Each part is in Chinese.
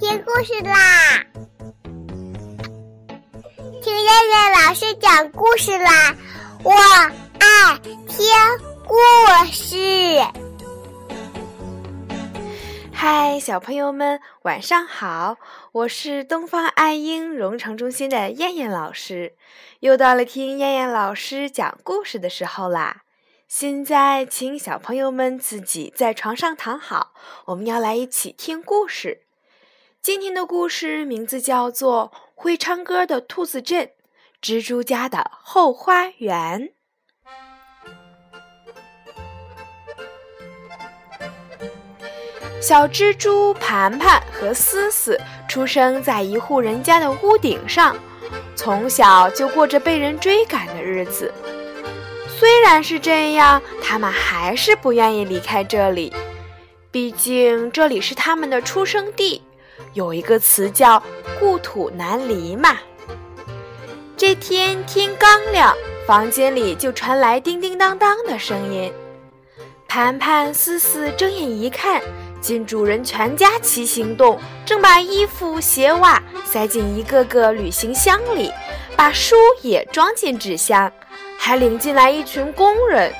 听故事啦！听燕燕老师讲故事啦！我爱听故事。嗨，小朋友们，晚上好！我是东方爱婴融城中心的燕燕老师，又到了听燕燕老师讲故事的时候啦。现在，请小朋友们自己在床上躺好，我们要来一起听故事。今天的故事名字叫做《会唱歌的兔子镇：蜘蛛家的后花园》。小蜘蛛盘盘和思思出生在一户人家的屋顶上，从小就过着被人追赶的日子。虽然是这样，他们还是不愿意离开这里，毕竟这里是他们的出生地。有一个词叫“故土难离”嘛。这天天刚亮，房间里就传来叮叮当当的声音。盘盘、思思睁眼一看，见主人全家齐行动，正把衣服、鞋袜塞进一个个旅行箱里，把书也装进纸箱，还领进来一群工人。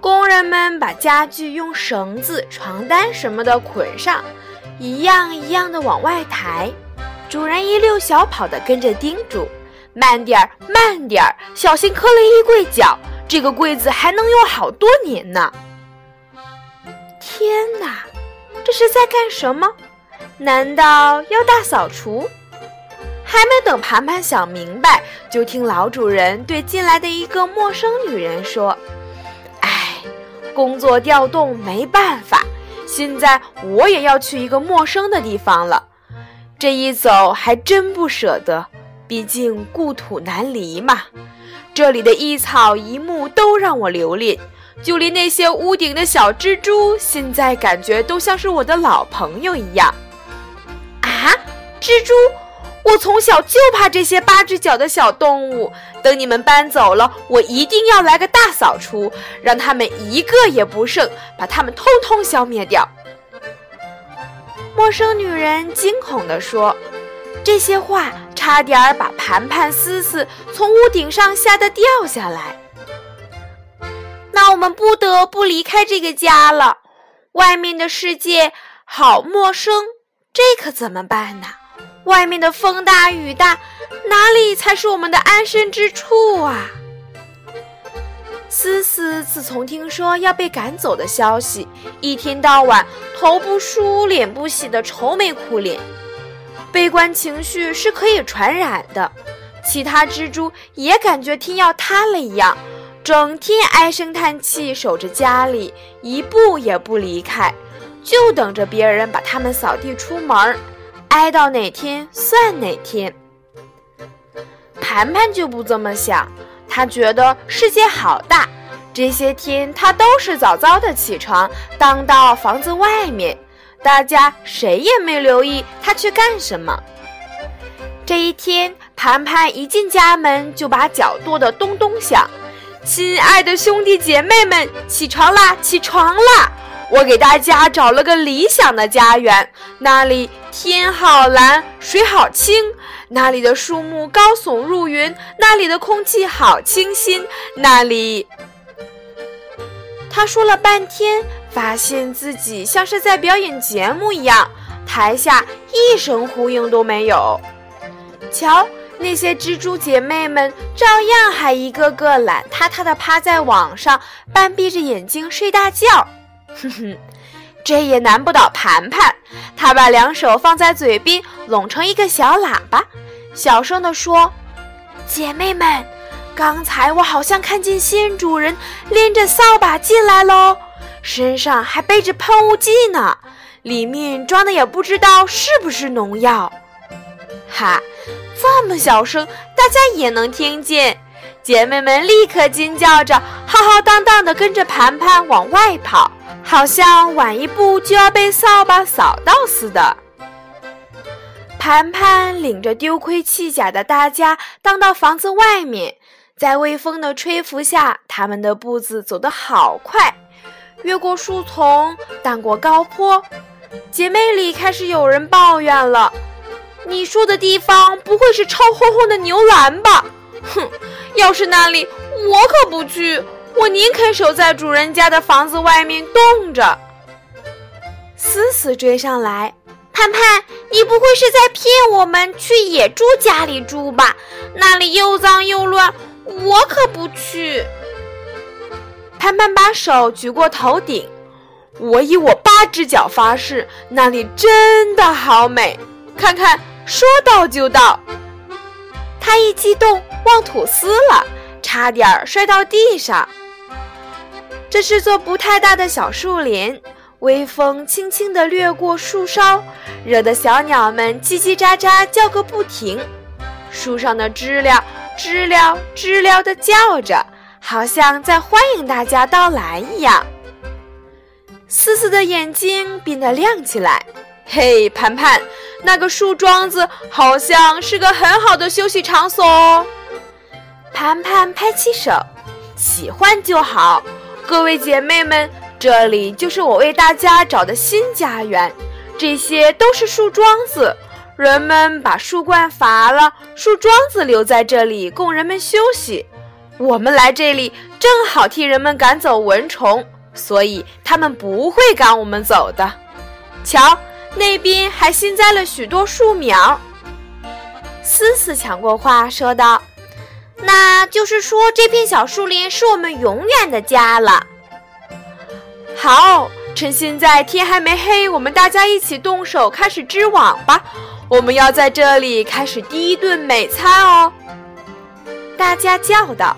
工人们把家具用绳子、床单什么的捆上。一样一样的往外抬，主人一溜小跑的跟着叮嘱：“慢点儿，慢点儿，小心磕了衣柜角。这个柜子还能用好多年呢。”天哪，这是在干什么？难道要大扫除？还没等盘盘想明白，就听老主人对进来的一个陌生女人说：“哎，工作调动没办法。”现在我也要去一个陌生的地方了，这一走还真不舍得，毕竟故土难离嘛。这里的一草一木都让我留恋，就连那些屋顶的小蜘蛛，现在感觉都像是我的老朋友一样。啊，蜘蛛！我从小就怕这些八只脚的小动物。等你们搬走了，我一定要来个大扫除，让他们一个也不剩，把他们通通消灭掉。陌生女人惊恐地说：“这些话差点把盘盘、思思从屋顶上吓得掉下来。那我们不得不离开这个家了。外面的世界好陌生，这可怎么办呢？”外面的风大雨大，哪里才是我们的安身之处啊？思思自从听说要被赶走的消息，一天到晚头不梳脸不洗的愁眉苦脸，悲观情绪是可以传染的。其他蜘蛛也感觉天要塌了一样，整天唉声叹气，守着家里，一步也不离开，就等着别人把它们扫地出门儿。挨到哪天算哪天。盘盘就不这么想，他觉得世界好大，这些天他都是早早的起床，荡到房子外面，大家谁也没留意他去干什么。这一天，盘盘一进家门就把脚跺得咚咚响。亲爱的兄弟姐妹们，起床啦，起床啦！我给大家找了个理想的家园，那里天好蓝，水好清，那里的树木高耸入云，那里的空气好清新，那里……他说了半天，发现自己像是在表演节目一样，台下一声呼应都没有。瞧，那些蜘蛛姐妹们照样还一个个懒塌塌的趴在网上，半闭着眼睛睡大觉。哼哼，这也难不倒盘盘。他把两手放在嘴边，拢成一个小喇叭，小声地说：“姐妹们，刚才我好像看见新主人拎着扫把进来喽，身上还背着喷雾剂呢，里面装的也不知道是不是农药。”哈，这么小声，大家也能听见。姐妹们立刻尖叫着，浩浩荡荡地跟着盘盘往外跑。好像晚一步就要被扫把扫到似的。盘盘领着丢盔弃甲的大家荡到房子外面，在微风的吹拂下，他们的步子走得好快。越过树丛，荡过高坡。姐妹里开始有人抱怨了：“你说的地方不会是臭烘烘的牛栏吧？”哼，要是那里，我可不去。我宁肯守在主人家的房子外面冻着。思思追上来，盼盼，你不会是在骗我们去野猪家里住吧？那里又脏又乱，我可不去。盼盼把手举过头顶，我以我八只脚发誓，那里真的好美。看看，说到就到。他一激动，忘吐丝了，差点摔到地上。这是座不太大的小树林，微风轻轻地掠过树梢，惹得小鸟们叽叽喳喳叫个不停。树上的知了知了知了地叫着，好像在欢迎大家到来一样。思思的眼睛变得亮起来，嘿，盘盘，那个树桩子好像是个很好的休息场所哦。盘盘拍起手，喜欢就好。各位姐妹们，这里就是我为大家找的新家园。这些都是树桩子，人们把树冠伐了，树桩子留在这里供人们休息。我们来这里正好替人们赶走蚊虫，所以他们不会赶我们走的。瞧，那边还新栽了许多树苗。思思抢过话说道。那就是说，这片小树林是我们永远的家了。好，趁现在天还没黑，我们大家一起动手开始织网吧。我们要在这里开始第一顿美餐哦！大家叫道：“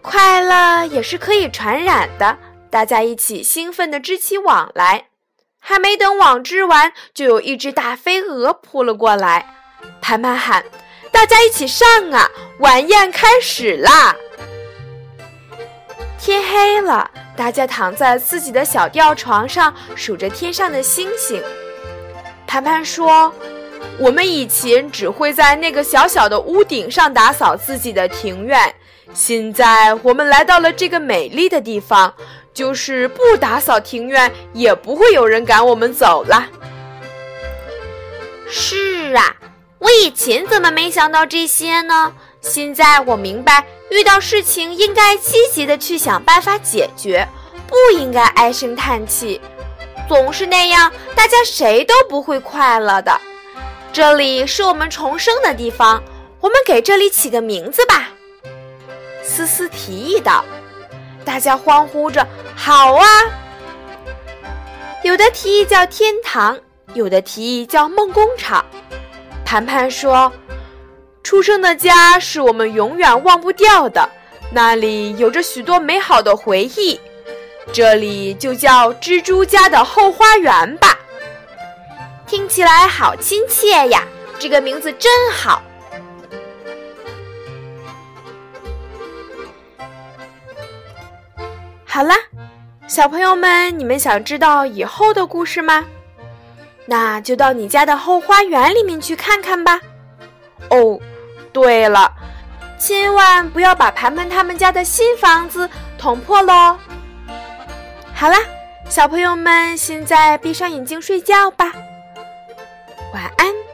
快乐也是可以传染的。”大家一起兴奋地织起网来。还没等网织完，就有一只大飞蛾扑了过来。盘盘喊。大家一起上啊！晚宴开始啦！天黑了，大家躺在自己的小吊床上，数着天上的星星。盘盘说：“我们以前只会在那个小小的屋顶上打扫自己的庭院，现在我们来到了这个美丽的地方，就是不打扫庭院，也不会有人赶我们走了。”是啊。我以前怎么没想到这些呢？现在我明白，遇到事情应该积极的去想办法解决，不应该唉声叹气。总是那样，大家谁都不会快乐的。这里是我们重生的地方，我们给这里起个名字吧。思思提议道。大家欢呼着：“好啊！”有的提议叫天堂，有的提议叫梦工厂。盘盘说：“出生的家是我们永远忘不掉的，那里有着许多美好的回忆。这里就叫蜘蛛家的后花园吧，听起来好亲切呀！这个名字真好。”好啦，小朋友们，你们想知道以后的故事吗？那就到你家的后花园里面去看看吧。哦，对了，千万不要把盘盘他们家的新房子捅破喽。好啦，小朋友们，现在闭上眼睛睡觉吧，晚安。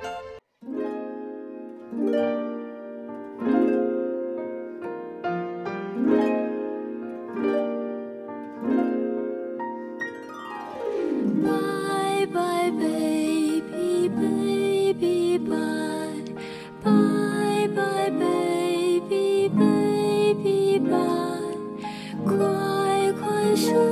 快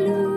blue.